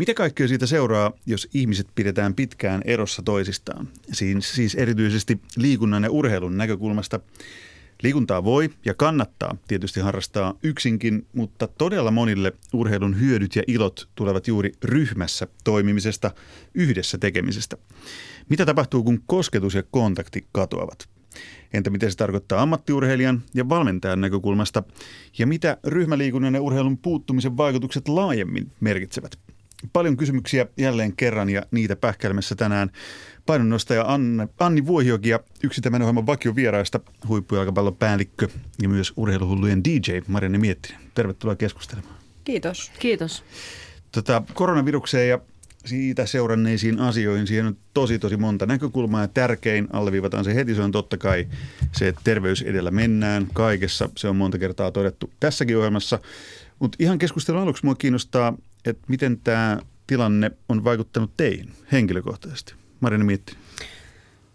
Mitä kaikkea siitä seuraa, jos ihmiset pidetään pitkään erossa toisistaan? Siis, siis erityisesti liikunnan ja urheilun näkökulmasta. Liikuntaa voi ja kannattaa tietysti harrastaa yksinkin, mutta todella monille urheilun hyödyt ja ilot tulevat juuri ryhmässä toimimisesta, yhdessä tekemisestä. Mitä tapahtuu, kun kosketus ja kontakti katoavat? Entä mitä se tarkoittaa ammattiurheilijan ja valmentajan näkökulmasta? Ja mitä ryhmäliikunnan ja urheilun puuttumisen vaikutukset laajemmin merkitsevät? Paljon kysymyksiä jälleen kerran ja niitä pähkäilemässä tänään painonnostaja Anne, Anni Vuohioki ja yksi tämän ohjelman vakiovieraista huippujalkapallon päällikkö ja myös urheiluhullujen DJ Marianne Miettinen. Tervetuloa keskustelemaan. Kiitos. Kiitos. Tota, koronavirukseen ja siitä seuranneisiin asioihin. Siihen on tosi tosi monta näkökulmaa ja tärkein, alleviivataan se heti, se on totta kai se, että terveys edellä mennään kaikessa. Se on monta kertaa todettu tässäkin ohjelmassa. Mutta ihan keskustelun aluksi mua kiinnostaa, että miten tämä tilanne on vaikuttanut teihin henkilökohtaisesti. Marina Mietti.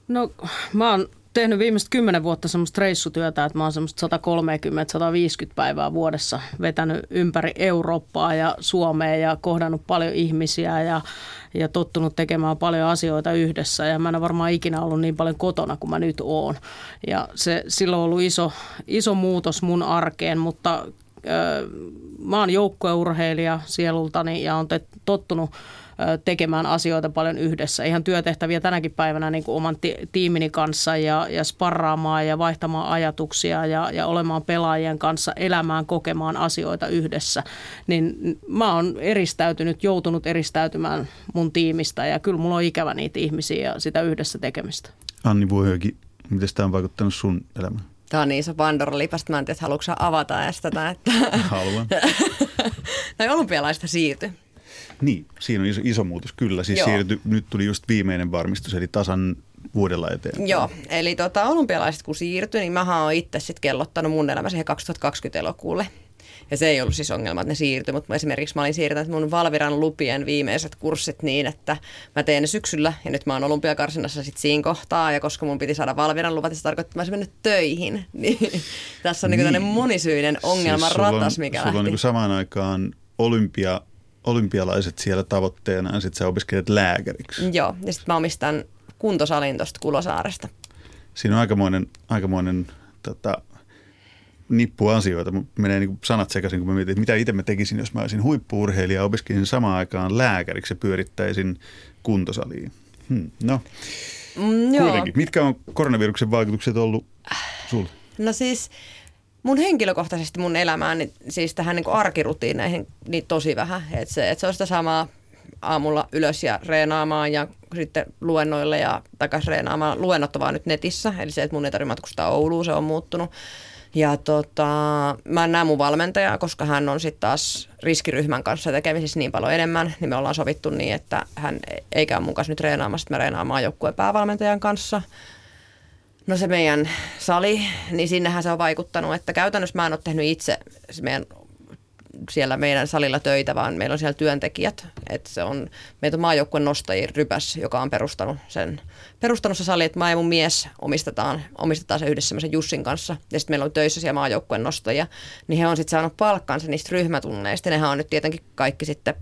No mä oon tehnyt viimeiset kymmenen vuotta semmoista reissutyötä, että mä oon semmoista 130-150 päivää vuodessa vetänyt ympäri Eurooppaa ja Suomea ja kohdannut paljon ihmisiä ja, ja tottunut tekemään paljon asioita yhdessä. Ja mä en ole varmaan ikinä ollut niin paljon kotona kuin mä nyt oon. Ja se silloin on ollut iso, iso muutos mun arkeen, mutta mä oon joukkueurheilija sielultani ja on tottunut – tekemään asioita paljon yhdessä. Ihan työtehtäviä tänäkin päivänä niin kuin oman ti- tiimini kanssa ja, ja sparraamaan ja vaihtamaan ajatuksia ja, ja olemaan pelaajien kanssa, elämään, kokemaan asioita yhdessä. Niin mä oon eristäytynyt, joutunut eristäytymään mun tiimistä ja kyllä mulla on ikävä niitä ihmisiä ja sitä yhdessä tekemistä. Anni Vuohyöki, miten tämä on vaikuttanut sun elämään? Tämä on niin iso Pandora lipasta. Mä en tiedä, haluatko avata edes tätä. Että... Haluan. no olympialaista siirtyi. Niin, siinä on iso, iso muutos kyllä. Siis siirty, nyt tuli just viimeinen varmistus, eli tasan vuodella eteen. Joo, eli tota, olympialaiset kun siirtyi, niin mä oon itse sitten kellottanut mun elämä siihen 2020 elokuulle. Ja se ei ollut siis ongelma, että ne siirtyi, mutta esimerkiksi mä olin siirtänyt mun Valviran lupien viimeiset kurssit niin, että mä teen ne syksyllä ja nyt mä oon olympiakarsinnassa sitten siinä kohtaa ja koska mun piti saada Valviran luvat, niin se tarkoittaa, että mä olisin mennyt töihin. Niin, tässä on niin. niin monisyinen ongelma siis ratas, mikä sulla lähti. on niin samaan aikaan olympia olympialaiset siellä tavoitteena ja sitten sä opiskelet lääkäriksi. Joo, ja sitten mä omistan kuntosalin tuosta Kulosaaresta. Siinä on aikamoinen, aikamoinen tota, nippu asioita. Menee niin sanat sekaisin, kun mä mietin, että mitä itse mä tekisin, jos mä olisin huippuurheilija ja opiskelisin samaan aikaan lääkäriksi ja pyörittäisin kuntosaliin. Hmm, no, mm, joo. kuitenkin. Mitkä on koronaviruksen vaikutukset ollut sulle? No siis mun henkilökohtaisesti mun elämään, niin siis tähän niin arkirutiineihin niin tosi vähän. Että se, et se on sitä samaa aamulla ylös ja reenaamaan ja sitten luennoille ja takaisin reenaamaan. Luennot on vaan nyt netissä, eli se, että mun ei tarvitse matkustaa Ouluun, se on muuttunut. Ja tota, mä en näe mun valmentajaa, koska hän on sitten taas riskiryhmän kanssa tekemisissä niin paljon enemmän, niin me ollaan sovittu niin, että hän ei käy mun kanssa nyt reenaamassa, me reenaamaan joukkueen päävalmentajan kanssa – No se meidän sali, niin sinnehän se on vaikuttanut, että käytännössä mä en ole tehnyt itse meidän siellä meidän salilla töitä, vaan meillä on siellä työntekijät. Että se on, meitä on maajoukkueen nostajia Rypäs, joka on perustanut sen perustanut se sali, että mä ja mun mies omistetaan, omistetaan se yhdessä semmoisen Jussin kanssa. Ja sitten meillä on töissä siellä maajoukkueen nostajia. Niin he on sitten saanut palkkansa niistä ryhmätunneista. Ja nehän on nyt tietenkin kaikki sitten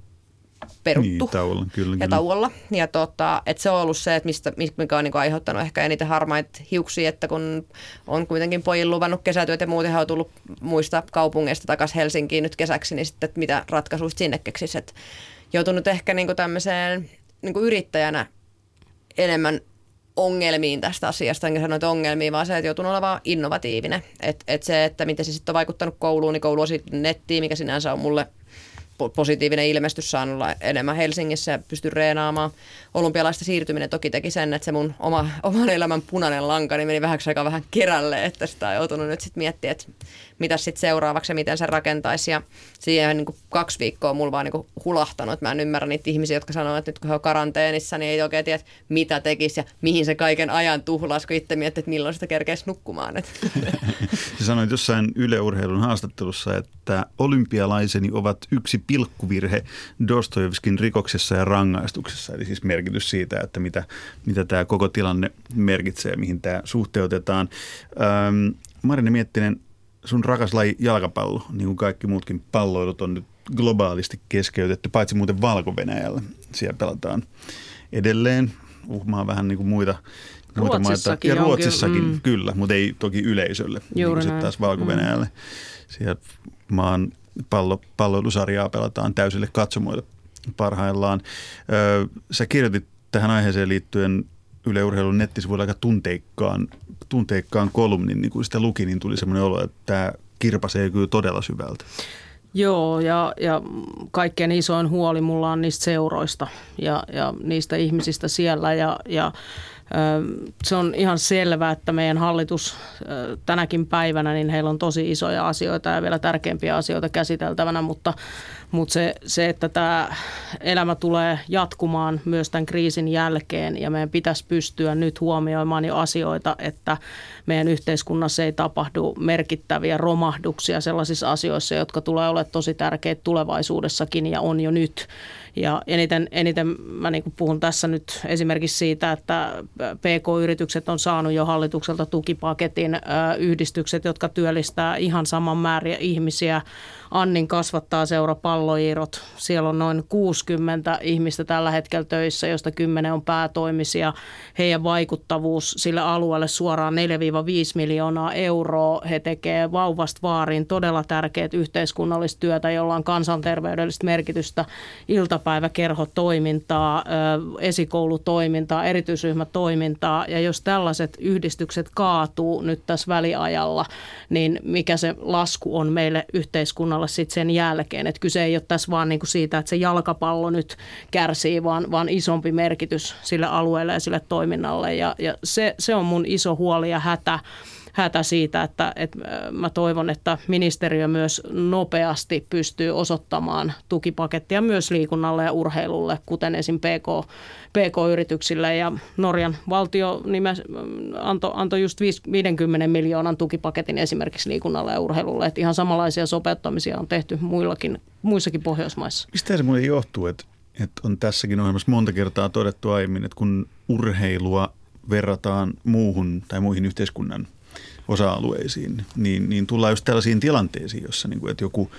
peruttu. Niin, tauolla, kyllä, ja tauolla. Ja tota, et se on ollut se, että mistä, mikä on niin aiheuttanut ehkä eniten harmaita hiuksia, että kun on kuitenkin pojin luvannut kesätyöt ja muuten on tullut muista kaupungeista takaisin Helsinkiin nyt kesäksi, niin sitten että mitä ratkaisuista sinne keksisi. Et joutunut ehkä niin tämmöiseen niin yrittäjänä enemmän ongelmiin tästä asiasta, enkä sano, että ongelmiin, vaan se, että joutunut olemaan innovatiivinen. Että et se, että miten se sitten on vaikuttanut kouluun, niin koulu on nettiin, mikä sinänsä on mulle – positiivinen ilmestys saanut olla enemmän Helsingissä ja pysty reenaamaan. Olympialaista siirtyminen toki teki sen, että se mun oma, oman elämän punainen lanka niin meni vähäksi aikaa vähän kerälle, että sitä on joutunut nyt sitten miettimään, että mitä sitten seuraavaksi ja miten se rakentaisi. Ja siihen niin kuin kaksi viikkoa mulla vaan niin kuin hulahtanut, mä en ymmärrä niitä ihmisiä, jotka sanoo, että nyt kun he on karanteenissa, niin ei oikein tiedä, mitä tekisi ja mihin se kaiken ajan tuhlaisi, kun itse miettii, että milloin sitä kerkeisi nukkumaan. Sä sanoit jossain Yle haastattelussa, että olympialaiseni ovat yksi pilkkuvirhe Dostojevskin rikoksessa ja rangaistuksessa. Eli siis merkitys siitä, että mitä, mitä tämä koko tilanne merkitsee ja mihin tämä suhteutetaan. Ähm, Marine Miettinen, sun rakas laji jalkapallo, niin kuin kaikki muutkin palloilut, on nyt globaalisti keskeytetty, paitsi muuten valko Siellä pelataan edelleen uhmaa vähän niin kuin muita, muita maita. Ja Ruotsissakin, mm. kyllä, mutta ei toki yleisölle, Juuri niin kuin taas valko mm. Siellä maan pallo, palloilusarjaa pelataan täysille katsomoille parhaillaan. Öö, sä kirjoitit tähän aiheeseen liittyen Yle Urheilun nettisivuilla aika tunteikkaan, tunteikkaan kolumnin, niin kun sitä luki, niin tuli semmoinen olo, että tämä kirpasee kyllä todella syvältä. Joo, ja, ja kaikkein isoin huoli mulla on niistä seuroista ja, ja niistä ihmisistä siellä. Ja, ja se on ihan selvää, että meidän hallitus tänäkin päivänä, niin heillä on tosi isoja asioita ja vielä tärkeämpiä asioita käsiteltävänä, mutta mutta se, se, että tämä elämä tulee jatkumaan myös tämän kriisin jälkeen ja meidän pitäisi pystyä nyt huomioimaan jo asioita, että meidän yhteiskunnassa ei tapahdu merkittäviä romahduksia sellaisissa asioissa, jotka tulee olemaan tosi tärkeitä tulevaisuudessakin ja on jo nyt. Ja eniten, eniten mä niin puhun tässä nyt esimerkiksi siitä, että PK-yritykset on saanut jo hallitukselta tukipaketin yhdistykset, jotka työllistää ihan saman määriä ihmisiä. Annin kasvattaa seura palloiirot. Siellä on noin 60 ihmistä tällä hetkellä töissä, joista 10 on päätoimisia. Heidän vaikuttavuus sille alueelle suoraan 4-5 miljoonaa euroa. He tekevät vauvasta vaariin todella tärkeät yhteiskunnallista työtä, jolla on kansanterveydellistä merkitystä ilta iltapäiväkerhotoimintaa, esikoulutoimintaa, erityisryhmätoimintaa. Ja jos tällaiset yhdistykset kaatuu nyt tässä väliajalla, niin mikä se lasku on meille yhteiskunnalle sitten sen jälkeen. Että kyse ei ole tässä vaan niinku siitä, että se jalkapallo nyt kärsii, vaan, vaan isompi merkitys sille alueelle ja sille toiminnalle. Ja, ja se, se on mun iso huoli ja hätä hätä siitä, että, että mä toivon, että ministeriö myös nopeasti pystyy osoittamaan tukipakettia myös liikunnalle ja urheilulle, kuten esim. PK, PK-yrityksille. Ja Norjan valtio nimes, antoi anto just 50 miljoonan tukipaketin esimerkiksi liikunnalle ja urheilulle. Että ihan samanlaisia sopeuttamisia on tehty muillakin, muissakin Pohjoismaissa. Mistä se mulle johtuu, että, että on tässäkin ohjelmassa monta kertaa todettu aiemmin, että kun urheilua verrataan muuhun tai muihin yhteiskunnan osa-alueisiin, niin, niin tullaan just tällaisiin tilanteisiin, jossa niin kuin, että joku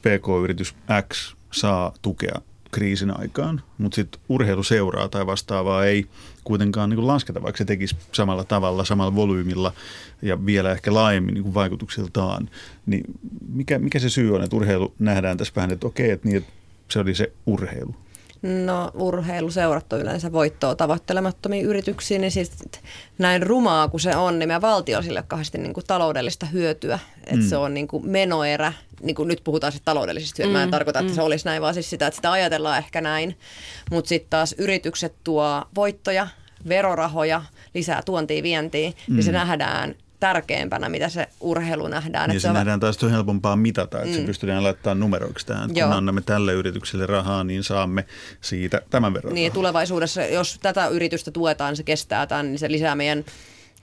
PK-yritys X saa tukea kriisin aikaan, mutta sitten urheilu seuraa tai vastaavaa ei kuitenkaan niin lasketa, vaikka se tekisi samalla tavalla, samalla volyymilla ja vielä ehkä laajemmin niin vaikutuksiltaan. Niin mikä, mikä se syy on, että urheilu nähdään tässä vähän, että okei, että, niin, että se oli se urheilu. No urheiluseurat on yleensä voittoa tavoittelemattomiin yrityksiin, niin siis näin rumaa kuin se on, niin meidän valtio sille kauheasti niin kuin taloudellista hyötyä. Että mm. se on niin kuin menoerä, niin kuin nyt puhutaan sitten taloudellisista hyötyä. Mm. Mä en mm, tarkoita, että mm. se olisi näin, vaan siis sitä, että sitä ajatellaan ehkä näin. Mutta sitten taas yritykset tuo voittoja, verorahoja, lisää tuontia vientiin, mm. niin se nähdään tärkeämpänä, mitä se urheilu nähdään. Niin se, se nähdään taas on helpompaa mitata, että mm. se pystytään laittamaan numeroiksi tähän. Kun annamme tälle yritykselle rahaa, niin saamme siitä tämän verran Niin tulevaisuudessa, jos tätä yritystä tuetaan, se kestää tämän, niin se lisää meidän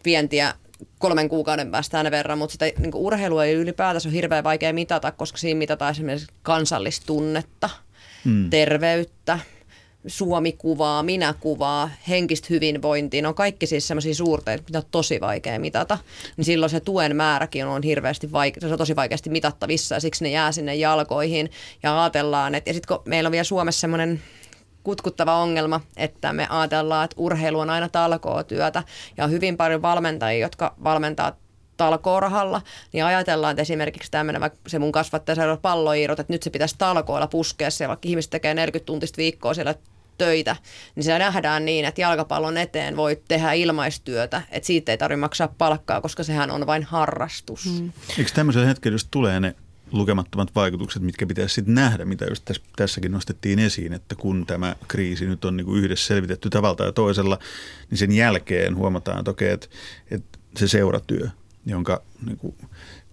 vientiä kolmen kuukauden päästä aina verran, mutta sitä niin urheilua ei ylipäätänsä ole hirveän vaikea mitata, koska siinä mitataan esimerkiksi kansallistunnetta, mm. terveyttä, Suomi-kuvaa, minä-kuvaa, henkistä hyvinvointia, ne on kaikki siis sellaisia suurteita, mitä on tosi vaikea mitata, niin silloin se tuen määräkin on hirveästi vaike- se on tosi vaikeasti mitattavissa ja siksi ne jää sinne jalkoihin ja ajatellaan, että ja sitten kun meillä on vielä Suomessa semmoinen kutkuttava ongelma, että me ajatellaan, että urheilu on aina talkootyötä ja on hyvin paljon valmentajia, jotka valmentaa talkoorahalla, niin ajatellaan, että esimerkiksi tämmöinen, vaikka se mun kasvattaja seuraava palloiirot, että nyt se pitäisi talkoilla puskea siellä, vaikka ihmiset tekee 40 tuntista viikkoa siellä töitä, niin se nähdään niin, että jalkapallon eteen voi tehdä ilmaistyötä, että siitä ei tarvitse maksaa palkkaa, koska sehän on vain harrastus. Mm. Eikö tämmöisellä hetkellä just tulee ne lukemattomat vaikutukset, mitkä pitäisi sitten nähdä, mitä just tässä, tässäkin nostettiin esiin, että kun tämä kriisi nyt on niin kuin yhdessä selvitetty tavalla ja toisella, niin sen jälkeen huomataan, että okei, että, että se seuratyö, jonka niin kuin,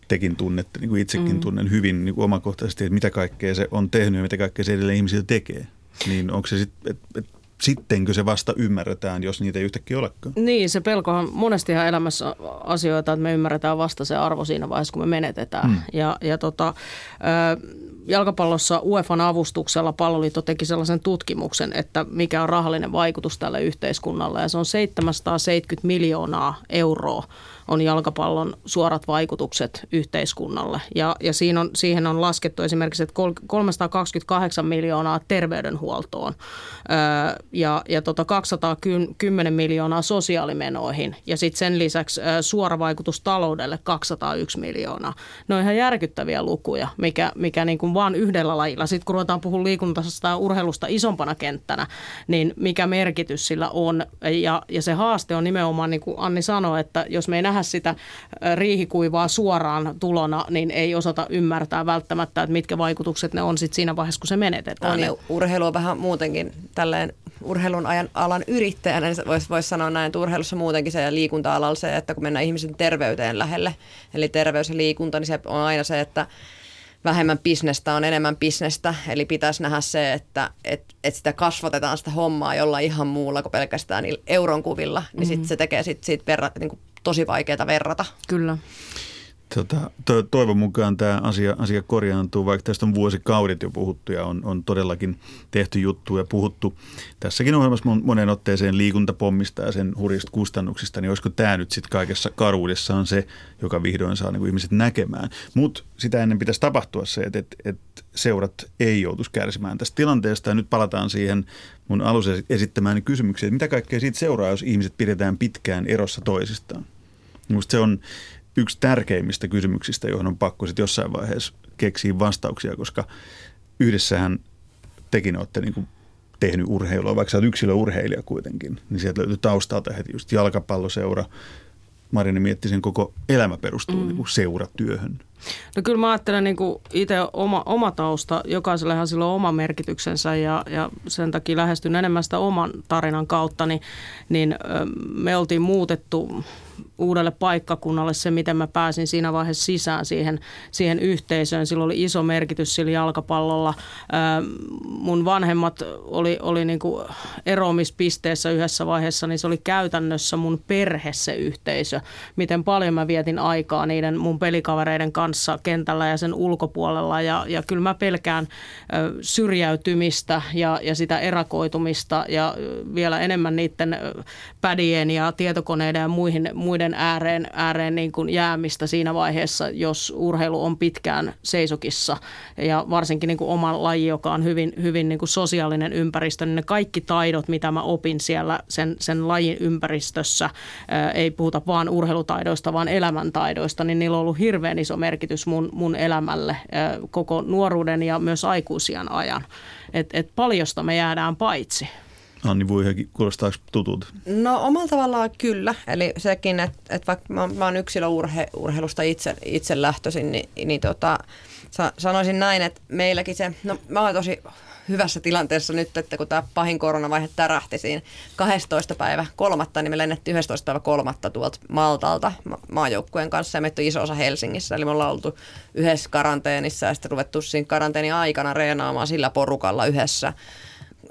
tekin tunnette, niin kuin itsekin mm. tunnen hyvin niin kuin omakohtaisesti, että mitä kaikkea se on tehnyt ja mitä kaikkea se edelleen ihmisillä tekee. Niin onko se sitten, että et, sittenkö se vasta ymmärretään, jos niitä ei yhtäkkiä olekaan? Niin, se pelkohan monestihan elämässä asioita, että me ymmärretään vasta se arvo siinä vaiheessa, kun me menetetään. Mm. Ja, ja tota, jalkapallossa UEFan avustuksella palloliitto teki sellaisen tutkimuksen, että mikä on rahallinen vaikutus tälle yhteiskunnalle. Ja se on 770 miljoonaa euroa on jalkapallon suorat vaikutukset yhteiskunnalle. Ja, ja siinä on, siihen on laskettu esimerkiksi, että 328 miljoonaa terveydenhuoltoon öö, ja, ja tota 210 miljoonaa sosiaalimenoihin ja sitten sen lisäksi suora vaikutus taloudelle 201 miljoonaa. Ne on ihan järkyttäviä lukuja, mikä, mikä niin kuin vaan yhdellä lajilla. Sitten kun ruvetaan puhumaan liikunnasta ja urheilusta isompana kenttänä, niin mikä merkitys sillä on. Ja, ja se haaste on nimenomaan, niin kuin Anni sanoi, että jos me ei nähdä sitä riihikuivaa suoraan tulona, niin ei osata ymmärtää välttämättä, että mitkä vaikutukset ne on sit siinä vaiheessa, kun se menetetään. On, ja urheilu on vähän muutenkin tälleen urheilun ajan alan yrittäjänä, niin voisi vois sanoa näin, että urheilussa muutenkin se ja liikunta-alalla se, että kun mennään ihmisen terveyteen lähelle, eli terveys ja liikunta, niin se on aina se, että vähemmän bisnestä on enemmän bisnestä, eli pitäisi nähdä se, että et, et sitä kasvatetaan sitä hommaa jollain ihan muulla kuin pelkästään euron kuvilla, niin mm-hmm. sit se tekee sit, siitä verra, niin kuin tosi vaikeaa verrata. Kyllä. Tota, to, toivon mukaan tämä asia, asia korjaantuu, vaikka tästä on vuosikaudet jo puhuttu ja on, on todellakin tehty juttu ja puhuttu tässäkin ohjelmassa monen otteeseen liikuntapommista ja sen hurjista kustannuksista, niin olisiko tämä nyt sitten kaikessa karuudessaan se, joka vihdoin saa niin ihmiset näkemään. Mutta sitä ennen pitäisi tapahtua se, että, että, että seurat ei joutuisi kärsimään tästä tilanteesta ja nyt palataan siihen mun alussa esittämään kysymykseen, että mitä kaikkea siitä seuraa, jos ihmiset pidetään pitkään erossa toisistaan. Minusta se on yksi tärkeimmistä kysymyksistä, johon on pakko sitten jossain vaiheessa keksiä vastauksia, koska yhdessähän tekin olette niin kuin tehnyt urheilua, vaikka sä olet yksilöurheilija kuitenkin, niin sieltä löytyy taustalta heti just jalkapalloseura. Marini mietti sen koko elämä perustuu mm. niin kuin seuratyöhön. No kyllä mä ajattelen niin itse oma, oma tausta, jokaisellehan sillä on oma merkityksensä ja, ja sen takia lähestyn enemmän sitä oman tarinan kautta, niin, niin me oltiin muutettu uudelle paikkakunnalle se, miten mä pääsin siinä vaiheessa sisään siihen, siihen yhteisöön. Sillä oli iso merkitys sillä jalkapallolla. Mun vanhemmat oli, oli niin kuin eroamispisteessä yhdessä vaiheessa, niin se oli käytännössä mun perhe se yhteisö. Miten paljon mä vietin aikaa niiden mun pelikavereiden kanssa kentällä ja sen ulkopuolella. Ja, ja kyllä mä pelkään syrjäytymistä ja, ja sitä erakoitumista ja vielä enemmän niiden pädien ja tietokoneiden ja muihin, muiden ääreen, ääreen niin kuin jäämistä siinä vaiheessa, jos urheilu on pitkään seisokissa ja varsinkin niin kuin oma laji, joka on hyvin, hyvin niin kuin sosiaalinen ympäristö, niin ne kaikki taidot, mitä mä opin siellä sen, sen lajin ympäristössä, ää, ei puhuta vaan urheilutaidoista, vaan elämäntaidoista, niin niillä on ollut hirveän iso merkitys mun, mun elämälle ää, koko nuoruuden ja myös aikuisian ajan. Et, et paljosta me jäädään paitsi. Anni Vuihekin, kuulostaako tutulta? No omalla tavallaan kyllä. Eli sekin, että, että vaikka mä, mä oon yksilöurheilusta itse, itse lähtöisin, niin, niin tota, sanoisin näin, että meilläkin se, no mä oon tosi hyvässä tilanteessa nyt, että kun tämä pahin koronavaihe tärähti siinä 12. päivä kolmatta, niin me lennettiin 11. päivä kolmatta tuolta Maltalta ma- maajoukkueen kanssa ja meitä on iso osa Helsingissä. Eli me ollaan oltu yhdessä karanteenissa ja sitten ruvettu siinä karanteeni aikana reenaamaan sillä porukalla yhdessä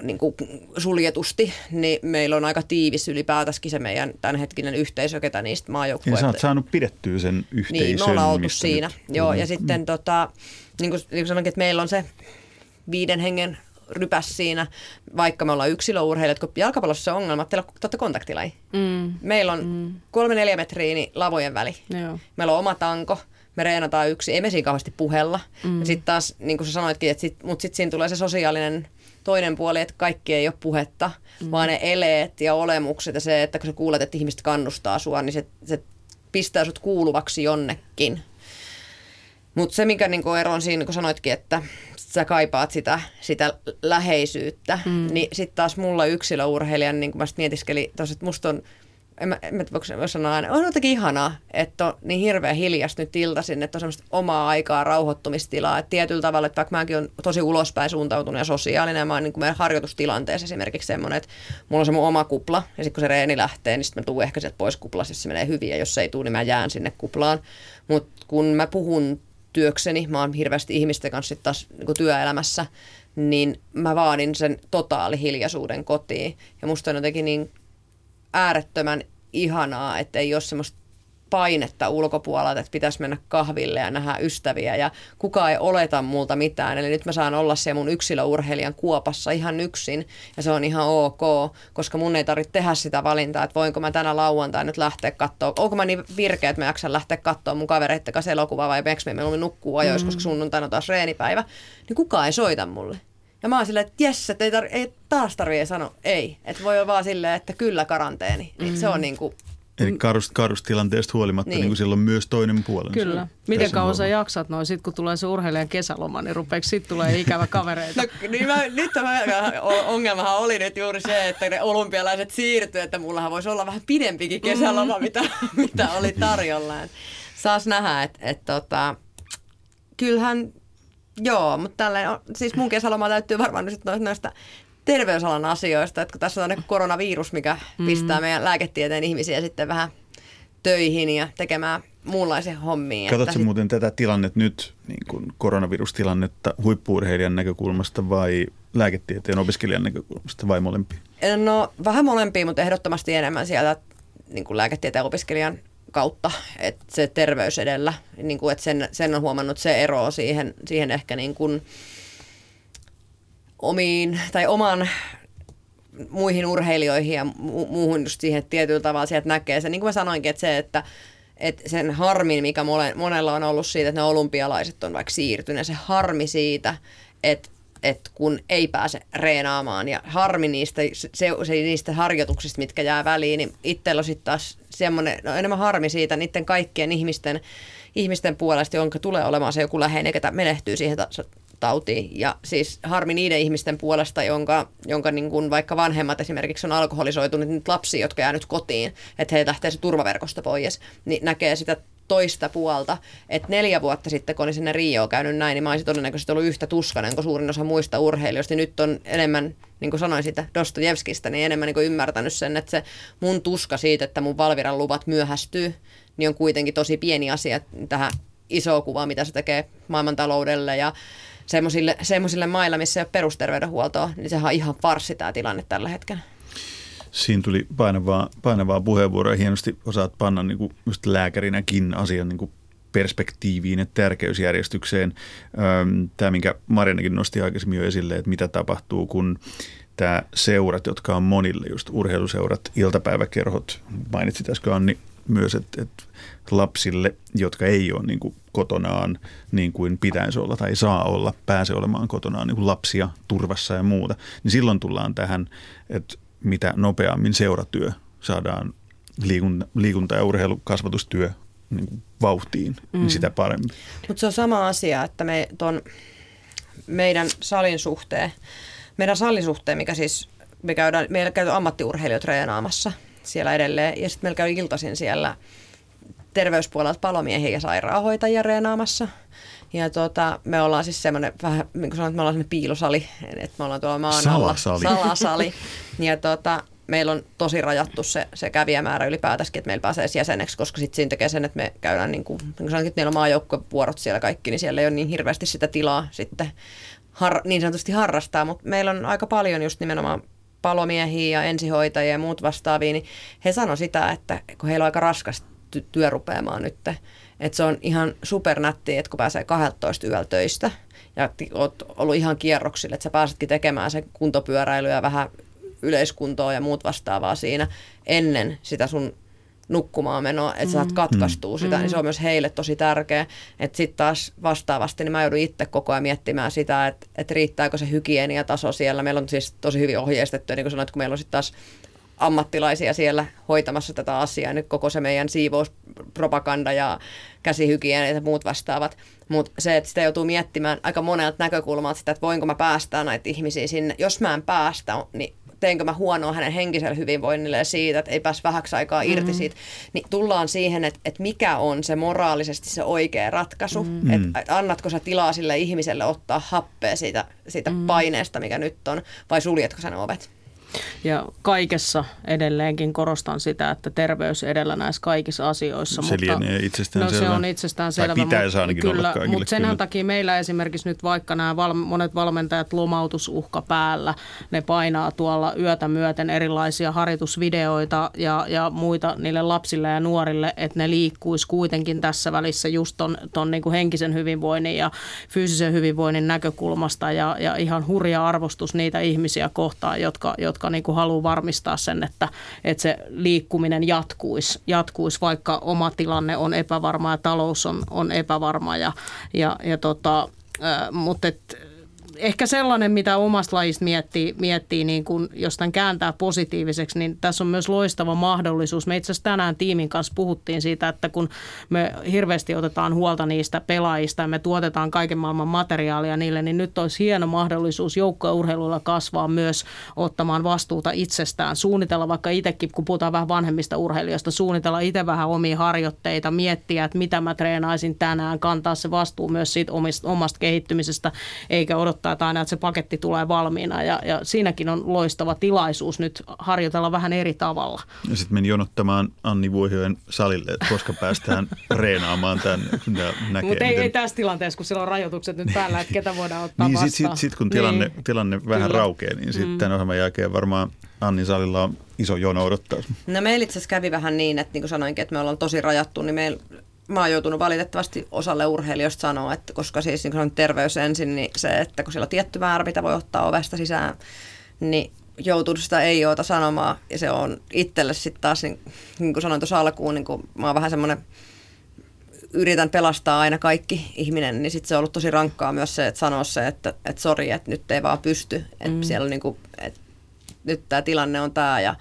niin kuin suljetusti, niin meillä on aika tiivis ylipäätänsä se meidän tämänhetkinen yhteisö, ketä niistä maajoukkueista. Ja sä oot saanut pidettyä sen yhteisön. Niin, me ollaan oltu siinä. Nyt. Joo, ja mm. sitten tota, niin kuin, niin kuin sanoinkin, että meillä on se viiden hengen rypäs siinä, vaikka me ollaan yksilöurheilijat, kun jalkapallossa se ongelma, että teillä on totta kontaktilaji. Mm. Meillä on mm. kolme neljä metriä niin lavojen väli. Joo. Meillä on oma tanko, me reenataan yksi, ei me siinä kauheasti puhella. Mm. Ja sitten taas, niin kuin sä sanoitkin, että sit, mutta sitten siinä tulee se sosiaalinen toinen puoli, että kaikki ei ole puhetta, mm. vaan ne eleet ja olemukset ja se, että kun sä kuulet, että ihmiset kannustaa sua, niin se, se pistää sut kuuluvaksi jonnekin. Mutta se, mikä niinku ero on siinä, kun sanoitkin, että sä kaipaat sitä, sitä läheisyyttä, mm. niin sitten taas mulla yksilöurheilijan, niin kuin mä mietiskelin tuossa, että musta on en mä, en mä voi sanoa aina, on jotenkin ihanaa, että on niin hirveän hiljasta nyt iltaisin, että on semmoista omaa aikaa, rauhoittumistilaa. Että tietyllä tavalla, että vaikka mäkin on tosi ulospäin suuntautunut ja sosiaalinen, ja mä oon niin kuin harjoitustilanteessa esimerkiksi semmoinen, että mulla on se mun oma kupla, ja sitten kun se reeni lähtee, niin sitten mä tuun ehkä sieltä pois kuplasta, jos se menee hyvin, ja jos se ei tule, niin mä jään sinne kuplaan. Mutta kun mä puhun työkseni, mä oon hirveästi ihmisten kanssa taas niin työelämässä, niin mä vaadin sen totaali hiljaisuuden kotiin. Ja musta on jotenkin niin äärettömän ihanaa, että ei ole semmoista painetta ulkopuolelta, että pitäisi mennä kahville ja nähdä ystäviä ja kukaan ei oleta multa mitään. Eli nyt mä saan olla se mun yksilöurheilijan kuopassa ihan yksin ja se on ihan ok, koska mun ei tarvitse tehdä sitä valintaa, että voinko mä tänä lauantaina nyt lähteä katsoa, onko mä niin virkeä, että mä jaksan lähteä katsoa mun kavereitten kanssa elokuvaa vai meneekö me nukkuu ajoissa, mm. koska sunnuntaina on taas reenipäivä, niin kukaan ei soita mulle. Ja mä oon silleen, että jes, että ei, tar- ei taas tarvitse sanoa ei. Että voi olla vaan silleen, että kyllä karanteeni. Niin mm. se on niin kuin Eli karust, karustilanteesta huolimatta niin. Niin kuin silloin myös toinen puoli. Kyllä. Miten kauan sä jaksat noin, sit kun tulee se urheilijan kesäloma, niin rupeeko sit tulee ikävä kavereita? no, niin mä, nyt tämä ongelmahan oli nyt juuri se, että ne olympialaiset siirtyi, että mullahan voisi olla vähän pidempikin kesäloma, mm. mitä, mitä oli tarjolla. Saas nähdä, että et, tota, kyllähän Joo, mutta tälleen, siis mun kesäloma täytyy varmaan nyt noista terveysalan asioista, että kun tässä on koronavirus, mikä mm. pistää meidän lääketieteen ihmisiä sitten vähän töihin ja tekemään muunlaisia hommia. Katsotko että... muuten tätä tilannetta nyt, niin kuin koronavirustilannetta, huippuurheilijan näkökulmasta vai lääketieteen opiskelijan näkökulmasta vai molempia? No vähän molempia, mutta ehdottomasti enemmän sieltä niin kuin lääketieteen opiskelijan kautta, että se terveys edellä, niin kuin, että sen, sen on huomannut se ero siihen, siihen ehkä niin kuin omiin tai oman muihin urheilijoihin ja mu- muuhun just siihen tietyllä tavalla sieltä näkee se, niin kuin mä sanoinkin, että se, että että sen harmin, mikä monella on ollut siitä, että ne olympialaiset on vaikka siirtyneet, se harmi siitä, että että kun ei pääse reenaamaan ja harmi niistä, se, se, niistä harjoituksista, mitkä jää väliin, niin itsellä on sitten taas semmoinen, no enemmän harmi siitä niiden kaikkien ihmisten, ihmisten puolesta, jonka tulee olemaan se joku läheinen, ketä menehtyy siihen ta- tautiin. Ja siis harmi niiden ihmisten puolesta, jonka, jonka niin kuin vaikka vanhemmat esimerkiksi on alkoholisoitunut, nyt lapsia, jotka jää nyt kotiin, että he lähtee se turvaverkosta pois, niin näkee sitä toista puolta. Että neljä vuotta sitten, kun olin sinne Rioon käynyt näin, niin mä olisin todennäköisesti ollut yhtä tuskainen kuin suurin osa muista urheilijoista. Nyt on enemmän, niin kuin sanoin sitä Dostojevskista, niin enemmän niin kuin ymmärtänyt sen, että se mun tuska siitä, että mun Valviran luvat myöhästyy, niin on kuitenkin tosi pieni asia tähän iso kuva, mitä se tekee maailmantaloudelle ja semmoisille mailla, missä ei ole perusterveydenhuoltoa, niin sehän on ihan farsi tämä tilanne tällä hetkellä. Siinä tuli painavaa, painavaa puheenvuoroa ja hienosti osaat panna niin kuin just lääkärinäkin asian niin kuin perspektiiviin ja tärkeysjärjestykseen. Tämä, minkä Marjanakin nosti aikaisemmin jo esille, että mitä tapahtuu, kun tämä seurat, jotka on monille, just urheiluseurat, iltapäiväkerhot, mainitsit äsken Anni myös, että, että lapsille, jotka ei ole niin kuin kotonaan niin kuin pitäisi olla tai saa olla, pääse olemaan kotonaan niin kuin lapsia turvassa ja muuta, niin silloin tullaan tähän, että mitä nopeammin seuratyö saadaan liikunta, liikunta- ja urheilukasvatustyö niin kuin vauhtiin, niin mm. niin sitä paremmin. Mutta se on sama asia, että me ton meidän salin suhteen, meidän salin suhteen, mikä siis, me käydään, meillä käy ammattiurheilijat treenaamassa siellä edelleen, ja sitten meillä käy iltaisin siellä terveyspuolelta palomiehiä ja sairaanhoitajia reenaamassa. Ja tota, me ollaan siis semmoinen vähän, niin kuin sanoin, me ollaan semmoinen piilosali, että me ollaan tuolla maan alla. Salasali. Salasali. Ja tota, meillä on tosi rajattu se, se kävijämäärä ylipäätänsä, että meillä pääsee jäseneksi, koska sitten siinä tekee sen, että me käydään, niin kuin, niin kuin sanoin, että meillä on maajoukkuevuorot siellä kaikki, niin siellä ei ole niin hirveästi sitä tilaa sitten har, niin sanotusti harrastaa, mutta meillä on aika paljon just nimenomaan palomiehiä ja ensihoitajia ja muut vastaavia, niin he sanoivat sitä, että kun heillä on aika raskas työ rupeamaan nyt, että se on ihan supernättiä, että kun pääsee 12 yöllä töistä ja oot ollut ihan kierroksille, että sä pääsetkin tekemään sen kuntopyöräilyä vähän yleiskuntoa ja muut vastaavaa siinä ennen sitä sun nukkumaan menoa, että sä saat mm. katkaistua sitä, mm. niin se on myös heille tosi tärkeä. Että sitten taas vastaavasti, niin mä joudun itse koko ajan miettimään sitä, että, että riittääkö se hygieniataso siellä. Meillä on siis tosi hyvin ohjeistettu, niin kuin sanoit, kun meillä on sitten taas ammattilaisia siellä hoitamassa tätä asiaa. Nyt koko se meidän siivouspropaganda ja käsihygienia ja muut vastaavat. Mutta se, että sitä joutuu miettimään aika monelta näkökulmalta sitä, että voinko mä päästää näitä ihmisiä sinne. Jos mä en päästä, niin teenkö mä huonoa hänen henkiselle hyvinvoinnille ja siitä, että ei pääs vähäksi aikaa irti mm-hmm. siitä, niin tullaan siihen, että, että mikä on se moraalisesti se oikea ratkaisu. Mm-hmm. Että annatko sä tilaa sille ihmiselle ottaa happea siitä, siitä mm-hmm. paineesta, mikä nyt on, vai suljetko sen ovet? Ja kaikessa edelleenkin korostan sitä, että terveys edellä näissä kaikissa asioissa. Se mutta, lienee itsestään no, selvä. se on itsestään selvä. Tai pitäisi ainakin kyllä, olla kaikille. Mutta sen kyllä. takia meillä esimerkiksi nyt vaikka nämä val, monet valmentajat lomautusuhka päällä, ne painaa tuolla yötä myöten erilaisia harjoitusvideoita ja, ja muita niille lapsille ja nuorille, että ne liikkuisi kuitenkin tässä välissä just ton, ton niin kuin henkisen hyvinvoinnin ja fyysisen hyvinvoinnin näkökulmasta ja, ja ihan hurja arvostus niitä ihmisiä kohtaan, jotka, jotka niin kuin haluaa varmistaa sen, että, että se liikkuminen jatkuisi, jatkuisi, vaikka oma tilanne on epävarma ja talous on, on epävarma. Ja, ja, ja tota, mutta et, ehkä sellainen, mitä omasta lajista miettii, miettii niin kun, jos tämän kääntää positiiviseksi, niin tässä on myös loistava mahdollisuus. Me itse asiassa tänään tiimin kanssa puhuttiin siitä, että kun me hirveästi otetaan huolta niistä pelaajista ja me tuotetaan kaiken maailman materiaalia niille, niin nyt olisi hieno mahdollisuus joukkourheilulla kasvaa myös ottamaan vastuuta itsestään. Suunnitella vaikka itsekin, kun puhutaan vähän vanhemmista urheilijoista, suunnitella itse vähän omia harjoitteita, miettiä, että mitä mä treenaisin tänään, kantaa se vastuu myös siitä omista, omasta kehittymisestä, eikä odottaa että aina, että se paketti tulee valmiina ja, ja siinäkin on loistava tilaisuus nyt harjoitella vähän eri tavalla. Ja sitten menin jonottamaan Anni Vuohioen salille, että koska päästään reenaamaan tänne. Mutta ei, ei tässä tilanteessa, kun siellä on rajoitukset nyt päällä, että ketä voidaan ottaa niin, vastaan. Sitten sit, sit, kun tilanne, niin. tilanne vähän Kyllä. raukeaa, niin sitten mm. tämän ohjelman jälkeen varmaan Annin salilla on iso jono odottaa. No meillä itse asiassa kävi vähän niin, että niin kuin sanoinkin, että me ollaan tosi rajattu, niin meillä mä oon joutunut valitettavasti osalle urheilijoista sanoa, että koska siis niin kuin terveys ensin, niin se, että kun siellä on tietty määrä, mitä voi ottaa ovesta sisään, niin joutunut sitä ei oota sanomaan. Ja se on itselle sitten taas, niin, niin kuin sanoin tuossa alkuun, niin kuin mä oon vähän semmoinen yritän pelastaa aina kaikki ihminen, niin sitten se on ollut tosi rankkaa myös se, että sanoa se, että, että sori, että nyt ei vaan pysty. Että mm. siellä niin kuin, että nyt tämä tilanne on tämä ja,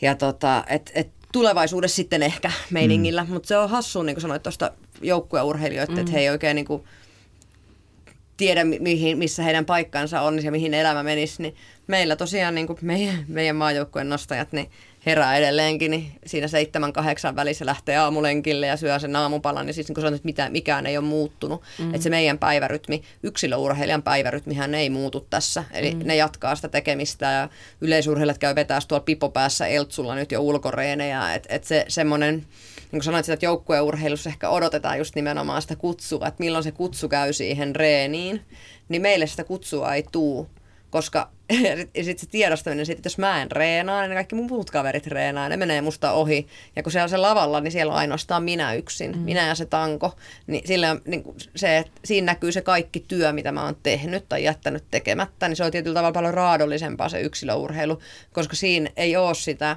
ja tota, että et tulevaisuudessa sitten ehkä meiningillä, mm. mutta se on hassu, niin kuin sanoit tuosta joukkueurheilijoita, mm. että he ei oikein niin kuin tiedä, mihin, missä heidän paikkansa on ja mihin elämä menisi, niin meillä tosiaan niin kuin meidän, meidän maajoukkueen nostajat, niin herää edelleenkin, niin siinä seitsemän kahdeksan välissä lähtee aamulenkille ja syö sen aamupalan, niin siis niin kuin että mitään, mikään ei ole muuttunut. Mm. Että se meidän päivärytmi, yksilöurheilijan päivärytmihän ei muutu tässä. Eli mm. ne jatkaa sitä tekemistä ja yleisurheilijat käy vetää tuolla pipopäässä Eltsulla nyt jo ulkoreenejä. Että et se semmoinen, niin kuin sanoit, sitä, että joukkueurheilussa ehkä odotetaan just nimenomaan sitä kutsua, että milloin se kutsu käy siihen reeniin, niin meille sitä kutsua ei tuu koska ja sitten se tiedostaminen, sit, että jos mä en reenaa, niin kaikki mun muut kaverit reenaa, ne menee musta ohi. Ja kun se on se lavalla, niin siellä on ainoastaan minä yksin, mm. minä ja se tanko. Niin, sillä on, niin se, että siinä näkyy se kaikki työ, mitä mä oon tehnyt tai jättänyt tekemättä, niin se on tietyllä tavalla paljon raadollisempaa se yksilöurheilu, koska siinä ei ole sitä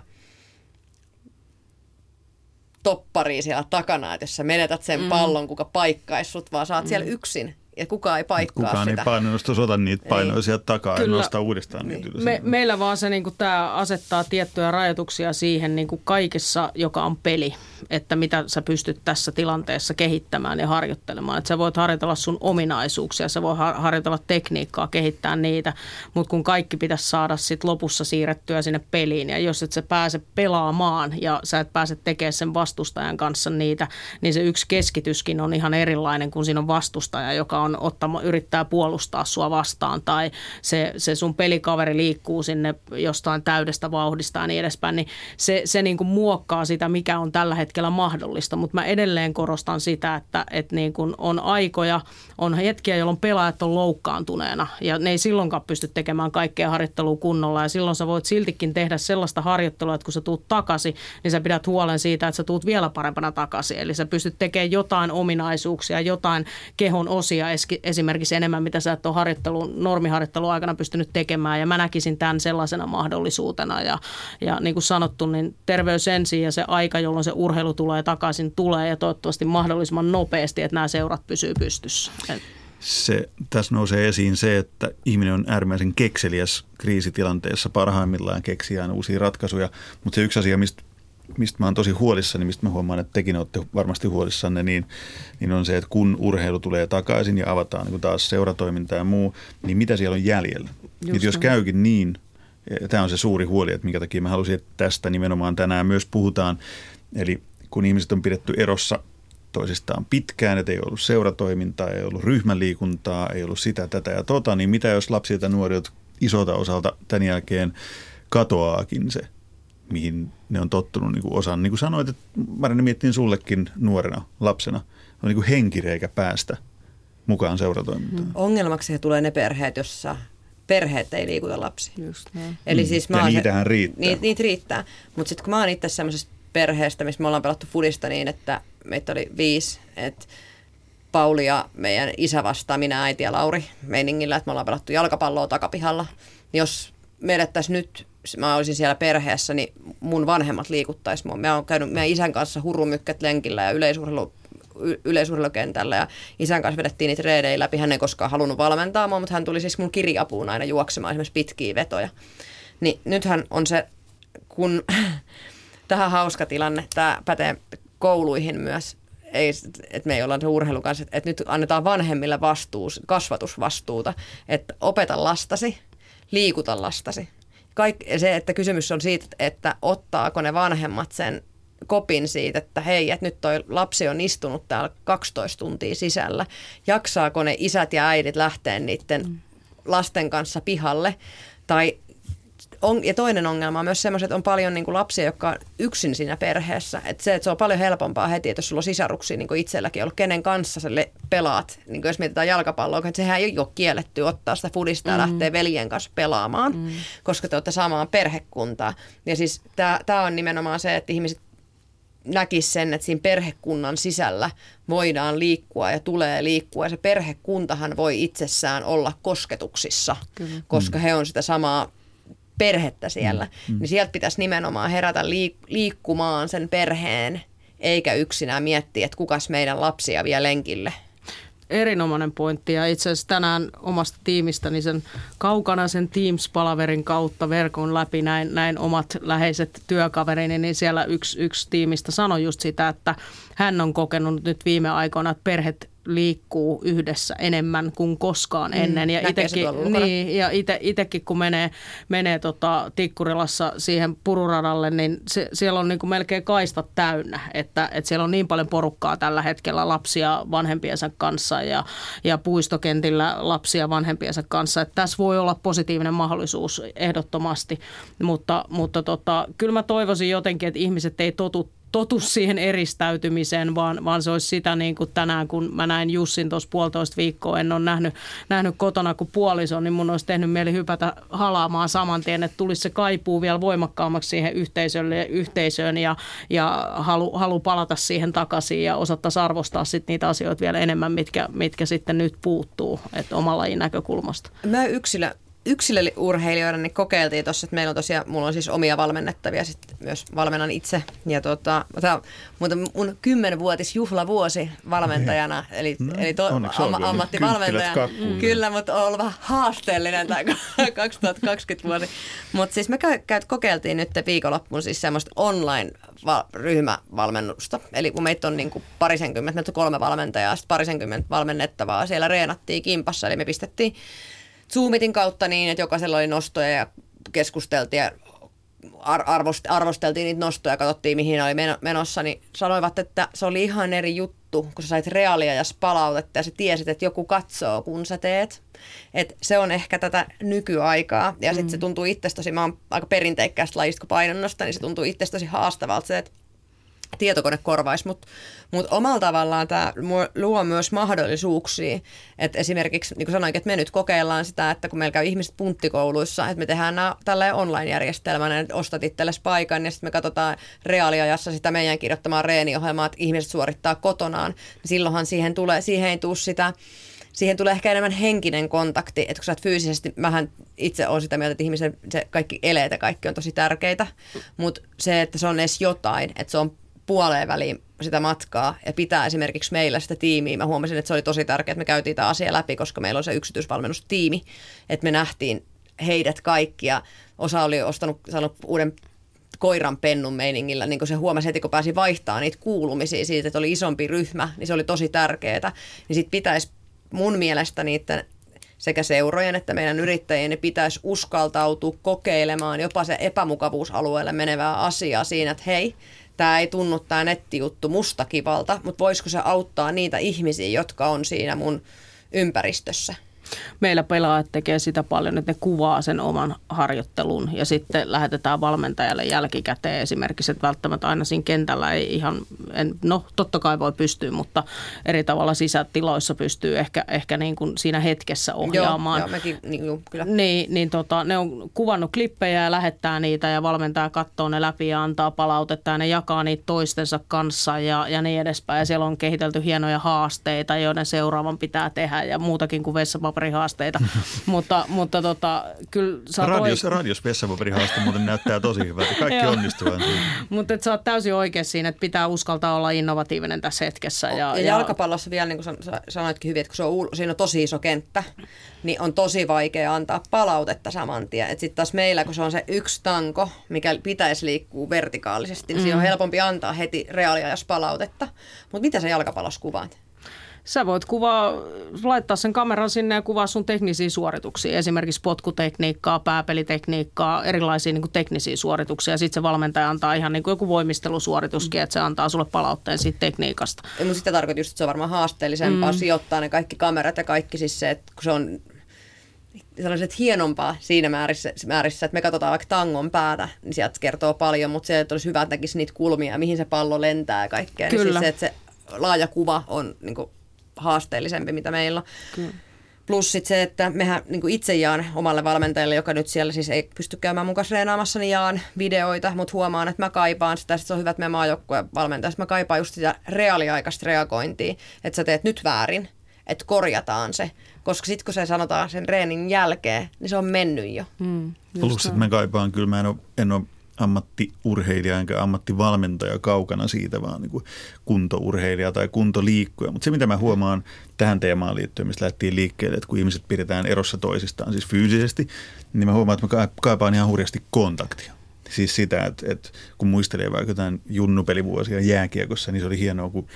topparia siellä takana, että jos sä menetät sen mm. pallon, kuka paikkaissut, vaan sä oot mm. siellä yksin ja kukaan ei paikkaa kukaan sitä. ei painosta sota niitä painoja sieltä takaa Kyllä. ja nostaa uudestaan niin. niitä Me, meillä vaan se, niin kuin, tämä asettaa tiettyjä rajoituksia siihen niin kuin kaikessa, joka on peli, että mitä sä pystyt tässä tilanteessa kehittämään ja harjoittelemaan. Että sä voit harjoitella sun ominaisuuksia, sä voit harjoitella tekniikkaa, kehittää niitä, mutta kun kaikki pitäisi saada sit lopussa siirrettyä sinne peliin ja jos et sä pääse pelaamaan ja sä et pääse tekemään sen vastustajan kanssa niitä, niin se yksi keskityskin on ihan erilainen, kun siinä on vastustaja, joka on on ottama, yrittää puolustaa sua vastaan tai se, se sun pelikaveri liikkuu sinne jostain täydestä vauhdista ja niin edespäin, niin se, se niin kuin muokkaa sitä, mikä on tällä hetkellä mahdollista. Mutta mä edelleen korostan sitä, että, että niin kuin on aikoja, on hetkiä, jolloin pelaajat on loukkaantuneena ja ne ei silloinkaan pysty tekemään kaikkea harjoittelua kunnolla ja silloin sä voit siltikin tehdä sellaista harjoittelua, että kun sä tuut takaisin, niin sä pidät huolen siitä, että sä tuut vielä parempana takaisin. Eli sä pystyt tekemään jotain ominaisuuksia, jotain kehon osia esimerkiksi enemmän, mitä sä et ole harjoittelun, normiharjoittelun aikana pystynyt tekemään. Ja mä näkisin tämän sellaisena mahdollisuutena. Ja, ja niin kuin sanottu, niin terveys ensin ja se aika, jolloin se urheilu tulee takaisin, tulee ja toivottavasti mahdollisimman nopeasti, että nämä seurat pysyy pystyssä. Se, tässä nousee esiin se, että ihminen on äärimmäisen kekseliäs kriisitilanteessa parhaimmillaan keksiään uusia ratkaisuja, mutta se yksi asia, mistä mistä mä oon tosi huolissani, mistä mä huomaan, että tekin olette varmasti huolissanne, niin, niin on se, että kun urheilu tulee takaisin ja avataan niin taas seuratoiminta ja muu, niin mitä siellä on jäljellä? Just jos käykin niin, tämä on se suuri huoli, että minkä takia mä halusin, että tästä nimenomaan tänään myös puhutaan. Eli kun ihmiset on pidetty erossa toisistaan pitkään, että ei ollut seuratoimintaa, ei ollut ryhmäliikuntaa, ei ollut sitä, tätä ja tota, niin mitä jos lapsilta nuorilta isolta osalta tämän jälkeen katoaakin se, mihin ne on tottunut niin kuin osan. Niin kuin sanoit, että Marina miettiin sullekin nuorena lapsena, on niin kuin henkireikä päästä mukaan seuratoimintaan. Mm. Ongelmaksi tulee ne perheet, jossa perheet ei liikuta lapsia. Just näin. Eli Mm. siis Ja mä oon niitähän riittää. Niitä, niitä riittää. Mutta sitten kun mä oon itse semmoisesta perheestä, missä me ollaan pelattu fudista niin, että meitä oli viisi, että Pauli ja meidän isä vastaa, minä, äiti ja Lauri meiningillä, että me ollaan pelattu jalkapalloa takapihalla. Niin jos me elettäisiin nyt, mä olisin siellä perheessä, niin mun vanhemmat liikuttaisi mua. Mä oon käynyt meidän isän kanssa hurumykkät lenkillä ja yleisurheilu, yleisurheilukentällä ja isän kanssa vedettiin niitä reidejä läpi. Hän ei koskaan halunnut valmentaa mua, mutta hän tuli siis mun kirjapuun aina juoksemaan esimerkiksi pitkiä vetoja. Niin nythän on se, kun tähän hauska tilanne, tämä pätee kouluihin myös, ei, että me ei olla se urheilun kanssa, että nyt annetaan vanhemmille vastuus, kasvatusvastuuta, että opeta lastasi, liikuta lastasi. Kaik, se, että kysymys on siitä, että ottaako ne vanhemmat sen kopin siitä, että hei, että nyt toi lapsi on istunut täällä 12 tuntia sisällä. Jaksaako ne isät ja äidit lähteä niiden lasten kanssa pihalle? Tai on, ja toinen ongelma on myös semmoiset, että on paljon niin kuin lapsia, jotka on yksin siinä perheessä. Että se, että se on paljon helpompaa heti, että jos sulla on sisaruksia niin kuin itselläkin ollut, kenen kanssa sä le- pelaat. Niin kuin jos mietitään jalkapalloa, että sehän ei ole kielletty ottaa sitä fudista ja Mm. lähteä veljen kanssa pelaamaan, mm. koska te olette samaan perhekuntaa. Ja siis tämä on nimenomaan se, että ihmiset näkisi sen, että siinä perhekunnan sisällä voidaan liikkua ja tulee liikkua. Ja se perhekuntahan voi itsessään olla kosketuksissa, Kyllä. koska he on sitä samaa perhettä siellä. Mm. Niin sieltä pitäisi nimenomaan herätä liik- liikkumaan sen perheen, eikä yksinään miettiä, että kukas meidän lapsia vie lenkille. Erinomainen pointti ja itse asiassa tänään omasta tiimistäni sen kaukana sen Teams-palaverin kautta verkon läpi näin, näin omat läheiset työkaverini, niin siellä yksi, yksi tiimistä sanoi just sitä, että hän on kokenut nyt viime aikoina, että perhet liikkuu yhdessä enemmän kuin koskaan ennen. Ja, näkee se itekin, niin, ja ite, itekin kun menee, menee tota Tikkurilassa siihen pururadalle, niin se, siellä on niin kuin melkein kaistat täynnä, että, että siellä on niin paljon porukkaa tällä hetkellä lapsia vanhempiensa kanssa ja, ja puistokentillä lapsia vanhempiensa kanssa. Että tässä voi olla positiivinen mahdollisuus ehdottomasti, mutta, mutta tota, kyllä mä toivoisin jotenkin, että ihmiset ei totu totu siihen eristäytymiseen, vaan, vaan se olisi sitä niin kuin tänään, kun mä näin Jussin tuossa puolitoista viikkoa, en ole nähnyt, nähnyt kotona kuin puoliso, niin mun olisi tehnyt mieli hypätä halaamaan saman tien, että tulisi se kaipuu vielä voimakkaammaksi siihen yhteisölle, yhteisöön ja, ja halu, halu palata siihen takaisin ja osattaisi arvostaa sit niitä asioita vielä enemmän, mitkä, mitkä sitten nyt puuttuu, että omalla näkökulmasta. Mä yksilö, yksilöurheilijoina niin kokeiltiin tuossa, että meillä on tosiaan, mulla on siis omia valmennettavia, sitten myös valmennan itse. Ja tota, tää mutta mun kymmenvuotis juhlavuosi valmentajana, eli, No, eli to, am, kakkuun. Kyllä, mutta on ollut vähän haasteellinen tämä 2020 vuosi. Mutta siis me käy, käy, kokeiltiin nyt viikonloppuun siis semmoista online-ryhmävalmennusta. Eli kun meitä on niin kuin parisenkymmentä, meitä on kolme valmentajaa, sitten parisenkymmentä valmennettavaa, siellä reenattiin kimpassa, eli me pistettiin Zoomitin kautta niin, että jokaisella oli nostoja ja keskusteltiin ja ar- arvost- arvosteltiin niitä nostoja ja katsottiin, mihin oli meno- menossa, niin sanoivat, että se oli ihan eri juttu, kun sä sait reaaliajassa palautetta ja sä tiesit, että joku katsoo, kun sä teet. Et se on ehkä tätä nykyaikaa. Ja sitten se tuntuu itsestä tosi, mä oon aika perinteikkäästä lajista kuin painonnosta, niin se tuntuu itsestä tosi haastavalta se, että tietokone korvaisi, mutta mut omalla tavallaan tämä luo myös mahdollisuuksia. että esimerkiksi, niin kuin sanoinkin, että me nyt kokeillaan sitä, että kun meillä käy ihmiset punttikouluissa, että me tehdään nämä tällä online-järjestelmänä, että ostat itsellesi paikan ja sitten me katsotaan reaaliajassa sitä meidän kirjoittamaa reeniohjelmaa, että ihmiset suorittaa kotonaan, niin silloinhan siihen, tulee, siihen ei tule sitä siihen tulee ehkä enemmän henkinen kontakti, että kun sä oot fyysisesti, mähän itse olen sitä mieltä, että ihmisen se kaikki eleet ja kaikki on tosi tärkeitä, mutta se, että se on edes jotain, että se on puoleen väliin sitä matkaa ja pitää esimerkiksi meillä sitä tiimiä. Mä huomasin, että se oli tosi tärkeää, että me käytiin tämä asia läpi, koska meillä on se yksityisvalmennustiimi, että me nähtiin heidät kaikki ja osa oli ostanut saanut uuden koiran pennun meiningillä, niin kun se huomasi heti, kun pääsi vaihtaa niitä kuulumisia siitä, että oli isompi ryhmä, niin se oli tosi tärkeää. Niin sitten pitäisi mun mielestä niiden sekä seurojen että meidän yrittäjien niin pitäisi uskaltautua kokeilemaan jopa se epämukavuusalueelle menevää asiaa siinä, että hei, tämä ei tunnu tämä nettijuttu musta kivalta, mutta voisiko se auttaa niitä ihmisiä, jotka on siinä mun ympäristössä. Meillä pelaajat tekee sitä paljon, että ne kuvaa sen oman harjoittelun ja sitten lähetetään valmentajalle jälkikäteen esimerkiksi, että välttämättä aina siinä kentällä ei ihan, en, no totta kai voi pystyä, mutta eri tavalla sisätiloissa pystyy ehkä, ehkä niin kuin siinä hetkessä ohjaamaan. Joo, joo mekin, niin, joo, kyllä. Niin, niin tota, ne on kuvannut klippejä ja lähettää niitä ja valmentaja katsoo ne läpi ja antaa palautetta ja ne jakaa niitä toistensa kanssa ja, ja niin edespäin. Ja siellä on kehitelty hienoja haasteita, joiden seuraavan pitää tehdä ja muutakin kuin vessapaperihaasteita. mutta mutta tota, kyllä sä radios, oik- radios vessapaperihaaste muuten näyttää tosi hyvältä. Kaikki onnistuvat. mutta sä oot täysin oikein siinä, että pitää uskaltaa olla innovatiivinen tässä hetkessä. Ja, ja, ja jalkapallossa vielä, niin kuin sanoitkin hyvin, että kun se on, siinä on tosi iso kenttä, niin on tosi vaikea antaa palautetta saman tien. Sitten taas meillä, kun se on se yksi tanko, mikä pitäisi liikkua vertikaalisesti, niin mm. siinä on helpompi antaa heti reaaliajassa palautetta. Mutta mitä sä jalkapallossa kuvaat? Sä voit kuvaa, laittaa sen kameran sinne ja kuvaa sun teknisiä suorituksia, esimerkiksi potkutekniikkaa, pääpelitekniikkaa, erilaisia niin kuin teknisiä suorituksia. Sitten se valmentaja antaa ihan niin kuin joku voimistelusuorituskin, että se antaa sulle palautteen siitä tekniikassa. Ja mun sitä tarkoittaa just, että se on varmaan haasteellisempaa mm. sijoittaa ne kaikki kamerat ja kaikki siis se, että kun se on sellaiset hienompaa siinä määrissä, määrissä, että me katsotaan vaikka tangon päätä, niin sieltä kertoo paljon, mutta se, että olisi hyvä, että näkisi niitä kulmia, mihin se pallo lentää ja kaikkea. Kyllä. Niin siis se, että se laaja kuva on niin kuin, haasteellisempi, mitä meillä on. Kyllä. Plus sit se, että mehän niin kuin itse jaan omalle valmentajalle, joka nyt siellä siis ei pysty käymään mukaan treenaamassa, niin jaan videoita, mutta huomaan, että mä kaipaan sitä, että se on hyvä, että me maajoukkueen valmentaja, mä kaipaan just sitä reaaliaikaista reagointia, että sä teet nyt väärin, että korjataan se. Koska sitten kun se sanotaan sen reenin jälkeen, niin se on mennyt jo. Mm, Plus, että mä kaipaan, kyllä mä en ole, en ole ammattiurheilija enkä ammattivalmentaja kaukana siitä, vaan niin kuin kuntourheilija tai kuntoliikkuja. Mutta se, mitä mä huomaan tähän teemaan liittyen, mistä lähtiin liikkeelle, että kun ihmiset pidetään erossa toisistaan, siis fyysisesti, niin mä huomaan, että mä kaipaan ihan hurjasti kontaktia. Siis sitä, että, että kun muistelee vaikka jotain junnupelivuosia jääkiekossa, niin se oli hienoa, kun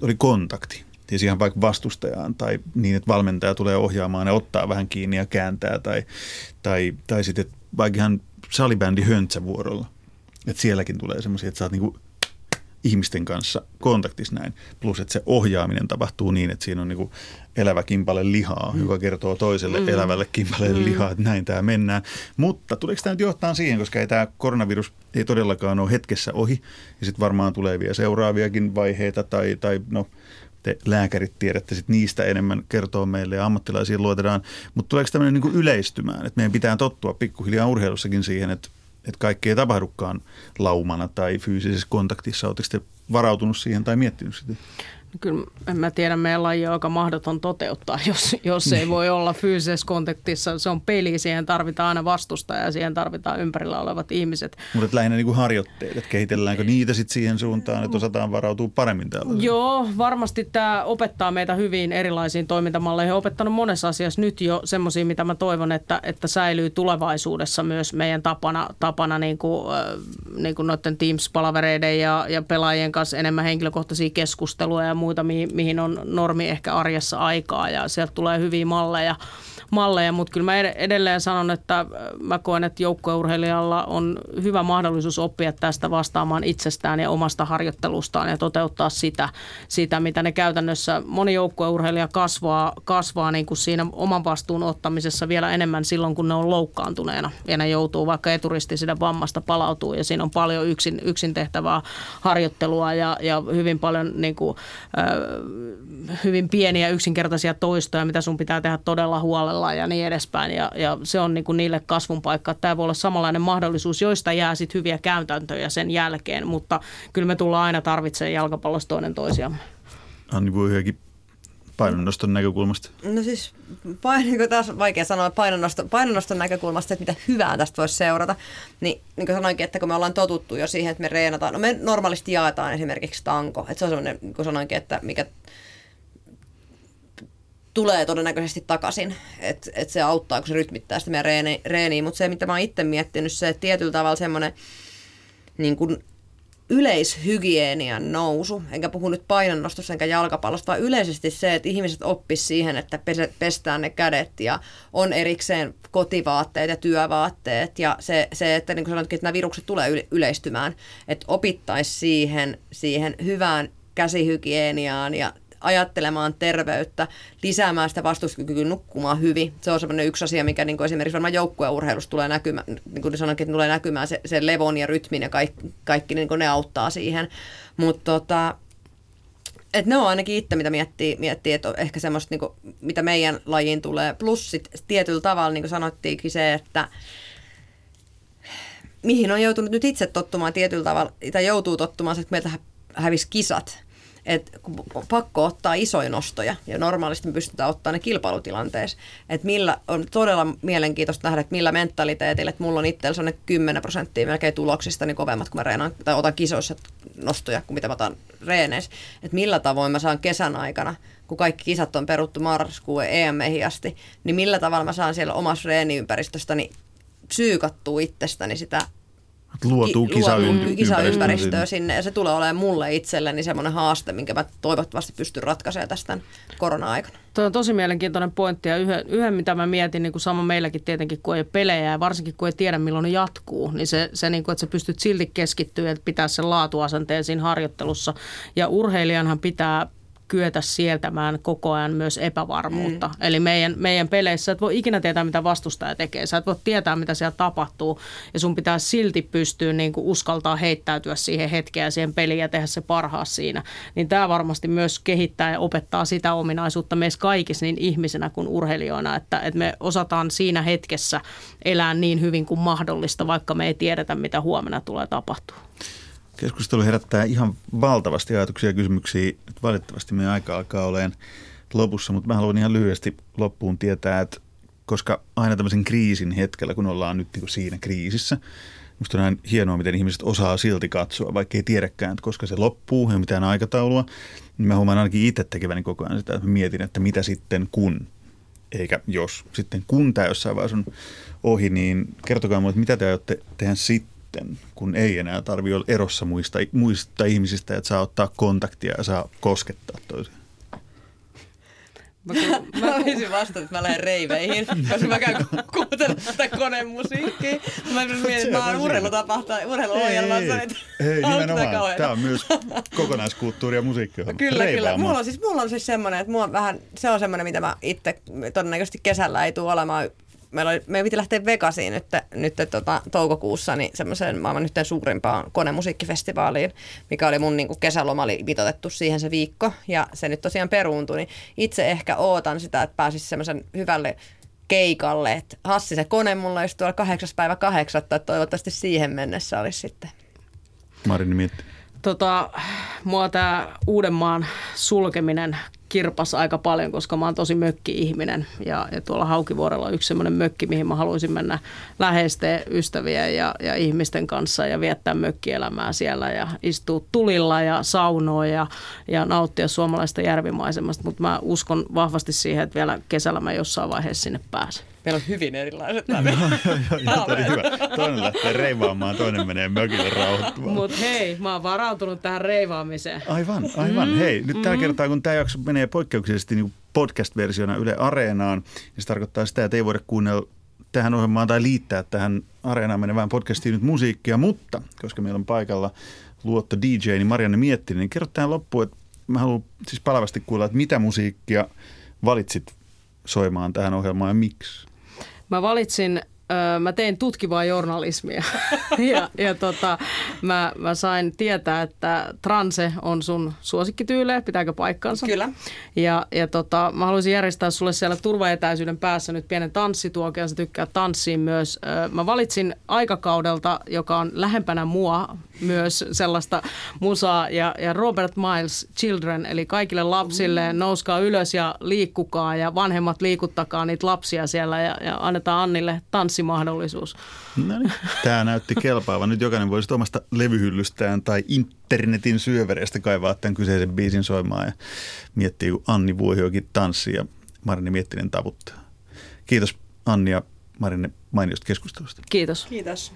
oli kontakti siis ihan vaikka vastustajaan tai niin, että valmentaja tulee ohjaamaan ja ottaa vähän kiinni ja kääntää tai, tai, tai sitten vaikka ihan salibändi Höntsävuorolla. Että sielläkin tulee semmoisia, että sä oot niinku ihmisten kanssa kontaktissa näin. Plus, että se ohjaaminen tapahtuu niin, että siinä on niinku elävä kimpale lihaa, mm. joka kertoo toiselle mm. elävälle kimpaleelle mm. lihaa, että näin tämä mennään. Mutta tuleeko tämä nyt johtaa siihen, koska ei tämä koronavirus ei todellakaan ole hetkessä ohi, ja sitten varmaan tulee vielä seuraaviakin vaiheita, tai, tai no te lääkärit tiedätte sit niistä enemmän kertoa meille ja ammattilaisiin luotetaan. Mutta tuleeko tämmöinen niin yleistymään, että meidän pitää tottua pikkuhiljaa urheilussakin siihen, että, että kaikki ei tapahdukaan laumana tai fyysisessä kontaktissa. Oletteko te varautunut siihen tai miettinyt sitä? Kyllä en mä tiedä, meidän laji on aika mahdoton toteuttaa, jos, jos ei voi olla fyysisessä kontaktissa. Se on peli, siihen tarvitaan aina vastustaja ja siihen tarvitaan ympärillä olevat ihmiset. Mutta lähinnä niin kuin harjoitteet, että kehitelläänkö niitä sitten siihen suuntaan, että osataan varautua paremmin täällä? Joo, varmasti tämä opettaa meitä hyvin erilaisiin toimintamalleihin. opettanut monessa asiassa nyt jo semmoisia, mitä mä toivon, että, että säilyy tulevaisuudessa myös meidän tapana, tapana niin kuin, niin kuin noiden Teams-palavereiden ja, ja pelaajien kanssa enemmän henkilökohtaisia keskusteluja ja muita, mihin, mihin on normi ehkä arjessa aikaa ja sieltä tulee hyviä malleja malleja, mutta kyllä mä edelleen sanon, että mä koen, että joukkueurheilijalla on hyvä mahdollisuus oppia tästä vastaamaan itsestään ja omasta harjoittelustaan ja toteuttaa sitä, sitä mitä ne käytännössä, moni joukkueurheilija kasvaa, kasvaa niin kuin siinä oman vastuun ottamisessa vielä enemmän silloin, kun ne on loukkaantuneena ja ne joutuu vaikka sitä vammasta palautuu ja siinä on paljon yksin, yksin tehtävää harjoittelua ja, ja hyvin paljon niin kuin, äh, hyvin pieniä yksinkertaisia toistoja, mitä sun pitää tehdä todella huolella harjoitellaan ja niin edespäin. Ja, ja se on niin kuin niille kasvun paikka. Tämä voi olla samanlainen mahdollisuus, joista jää sitten hyviä käytäntöjä sen jälkeen, mutta kyllä me tullaan aina tarvitsemaan jalkapallossa toinen toisiamme. Anni voi hyökin painonnoston näkökulmasta? No siis pain, niin taas vaikea sanoa painonnoston, painonnoston näkökulmasta, että mitä hyvää tästä voisi seurata. Niin, niin kuin sanoinkin, että kun me ollaan totuttu jo siihen, että me reenataan, no me normaalisti jaetaan esimerkiksi tanko. Että se on sellainen, niin kuin sanoinkin, että mikä tulee todennäköisesti takaisin, että et se auttaa, kun se rytmittää sitä meidän reeni, reeniä. Mutta se, mitä mä oon itse miettinyt, se että tietyllä tavalla semmoinen niin yleishygienian nousu, enkä puhu nyt painonnostosta enkä jalkapallosta, vaan yleisesti se, että ihmiset oppis siihen, että pestään ne kädet ja on erikseen kotivaatteet ja työvaatteet. Ja se, se että niin kuin sanotkin, että nämä virukset tulee yleistymään, että opittaisiin siihen, siihen hyvään käsihygieniaan ja ajattelemaan terveyttä, lisäämään sitä vastustuskykyä, nukkumaan hyvin. Se on semmoinen yksi asia, mikä niin kuin esimerkiksi varmaan joukkueurheilussa tulee näkymään, niin kuin sanonkin, että tulee näkymään se, se levon ja rytmin ja kaikki, kaikki niin kuin ne auttaa siihen. Mutta tota, et ne on ainakin itse, mitä miettii, miettii että ehkä semmoista, niin kuin, mitä meidän lajiin tulee. Plus sit tietyllä tavalla, niin kuin sanottiinkin se, että mihin on joutunut nyt itse tottumaan tietyllä tavalla, tai joutuu tottumaan, että meiltä hävisi kisat. Et pakko ottaa isoja nostoja ja normaalisti me pystytään ottaa ne kilpailutilanteessa. Et millä on todella mielenkiintoista nähdä, että millä mentaliteetillä, että mulla on itsellä sellainen 10 prosenttia melkein tuloksista niin kovemmat, kun mä reenaan, tai otan kisoissa nostoja kuin mitä mä otan reeneissä. Että millä tavoin mä saan kesän aikana, kun kaikki kisat on peruttu marraskuun em asti, niin millä tavalla mä saan siellä omassa reeniympäristöstäni psyykattua itsestäni sitä luotuu kisaympäristöä kisaympäristöä sinne ja se tulee olemaan mulle itselleni semmoinen haaste, minkä mä toivottavasti pystyn ratkaisemaan tästä korona-aikana. Tuo on tosi mielenkiintoinen pointti ja yhden, yhden mitä mä mietin, niin kuin sama meilläkin tietenkin, kun ei pelejä ja varsinkin kun ei tiedä milloin ne jatkuu, niin se, se niin kuin, että sä pystyt silti keskittyä, että pitää sen laatuasenteen siinä harjoittelussa ja urheilijanhan pitää kyetä sieltämään koko ajan myös epävarmuutta. Mm. Eli meidän, meidän peleissä et voi ikinä tietää, mitä vastustaja tekee. Sä et voi tietää, mitä siellä tapahtuu. Ja sun pitää silti pystyä niin kuin uskaltaa heittäytyä siihen hetkeen ja siihen peliin ja tehdä se parhaa siinä. Niin tämä varmasti myös kehittää ja opettaa sitä ominaisuutta meissä kaikissa niin ihmisenä kuin urheilijoina, että, että me osataan siinä hetkessä elää niin hyvin kuin mahdollista, vaikka me ei tiedetä, mitä huomenna tulee tapahtua. Keskustelu herättää ihan valtavasti ajatuksia ja kysymyksiä. Nyt valitettavasti meidän aika alkaa olemaan lopussa, mutta mä haluan ihan lyhyesti loppuun tietää, että koska aina tämmöisen kriisin hetkellä, kun ollaan nyt niin siinä kriisissä, Musta on aina hienoa, miten ihmiset osaa silti katsoa, vaikka ei tiedäkään, että koska se loppuu, ole mitään aikataulua. Niin mä huomaan ainakin itse tekeväni koko ajan sitä, että mä mietin, että mitä sitten kun, eikä jos. Sitten kun tämä jossain vaiheessa on ohi, niin kertokaa mulle, että mitä te aiotte tehdä sitten sitten, kun ei enää tarvitse olla erossa muista, muista ihmisistä, että saa ottaa kontaktia ja saa koskettaa toisiaan? Mä, mä voisin vastata, että mä lähden reiveihin, koska mä käyn kuuntelemaan tätä konemusiikkia. Mä mietin, että mä oon urheilutapahtaa, urheiluohjelmassa. Ei, ei nimenomaan. Tämä on myös kokonaiskulttuuri ja musiikki. Kyllä, kyllä. Mulla on siis, mulla on siis semmoinen, että mulla on vähän, se on semmoinen, mitä mä itse todennäköisesti kesällä ei tule olemaan meillä oli, me piti lähteä Vegasiin nyt, nyt tota, toukokuussa niin semmoiseen maailman yhteen suurimpaan konemusiikkifestivaaliin, mikä oli mun niin kuin kesäloma oli vitotettu siihen se viikko ja se nyt tosiaan peruuntui, niin itse ehkä ootan sitä, että pääsisi semmoisen hyvälle keikalle, että Hassi se kone mulla olisi tuolla kahdeksas päivä kahdeksatta, että toivottavasti siihen mennessä olisi sitten. Marini mietti. Tota, mua tämä Uudenmaan sulkeminen kirpas aika paljon, koska mä oon tosi mökki-ihminen ja, ja tuolla Haukivuorella on yksi semmoinen mökki, mihin mä haluaisin mennä läheisten ystäviä ja, ja ihmisten kanssa ja viettää mökkielämää siellä ja istua tulilla ja saunoa ja, ja nauttia suomalaista järvimaisemasta, mutta mä uskon vahvasti siihen, että vielä kesällä mä jossain vaiheessa sinne pääsen. Meillä on hyvin erilaiset no, hyvä. Toinen lähtee reivaamaan, toinen menee mökille rauhoittumaan. Mutta hei, mä oon varautunut tähän reivaamiseen. Aivan, aivan. Mm, hei, nyt mm. tällä kertaa, kun tämä jakso menee poikkeuksellisesti niin podcast-versiona Yle Areenaan, niin se tarkoittaa sitä, että ei voida kuunnella tähän ohjelmaan tai liittää tähän Areenaan menevään podcastiin nyt musiikkia, mutta koska meillä on paikalla luotto DJ, niin Marianne Miettinen, niin kerro tähän loppuun, että mä haluan siis palavasti kuulla, että mitä musiikkia valitsit soimaan tähän ohjelmaan ja miksi? Mä valitsin mä tein tutkivaa journalismia ja, ja tota, mä, mä sain tietää, että transe on sun suosikkityyle, pitääkö paikkansa? Kyllä. Ja, ja tota, mä haluaisin järjestää sulle siellä turvaetäisyyden päässä nyt pienen tanssituokion, sä tykkää tanssiin myös. Mä valitsin aikakaudelta, joka on lähempänä mua, myös sellaista musaa ja, ja Robert Miles Children, eli kaikille lapsille nouskaa ylös ja liikkukaa ja vanhemmat liikuttakaa niitä lapsia siellä ja, ja annetaan Annille tanssimahdollisuus. No niin, tämä näytti kelpaavan. Nyt jokainen voisi omasta levyhyllystään tai internetin syövereistä kaivaa tämän kyseisen biisin soimaan ja miettiä, kun Anni Vuohiokin tanssii ja Marini Miettinen tavuttaa. Kiitos Anni ja Marinne mainiosta keskustelusta. Kiitos. Kiitos.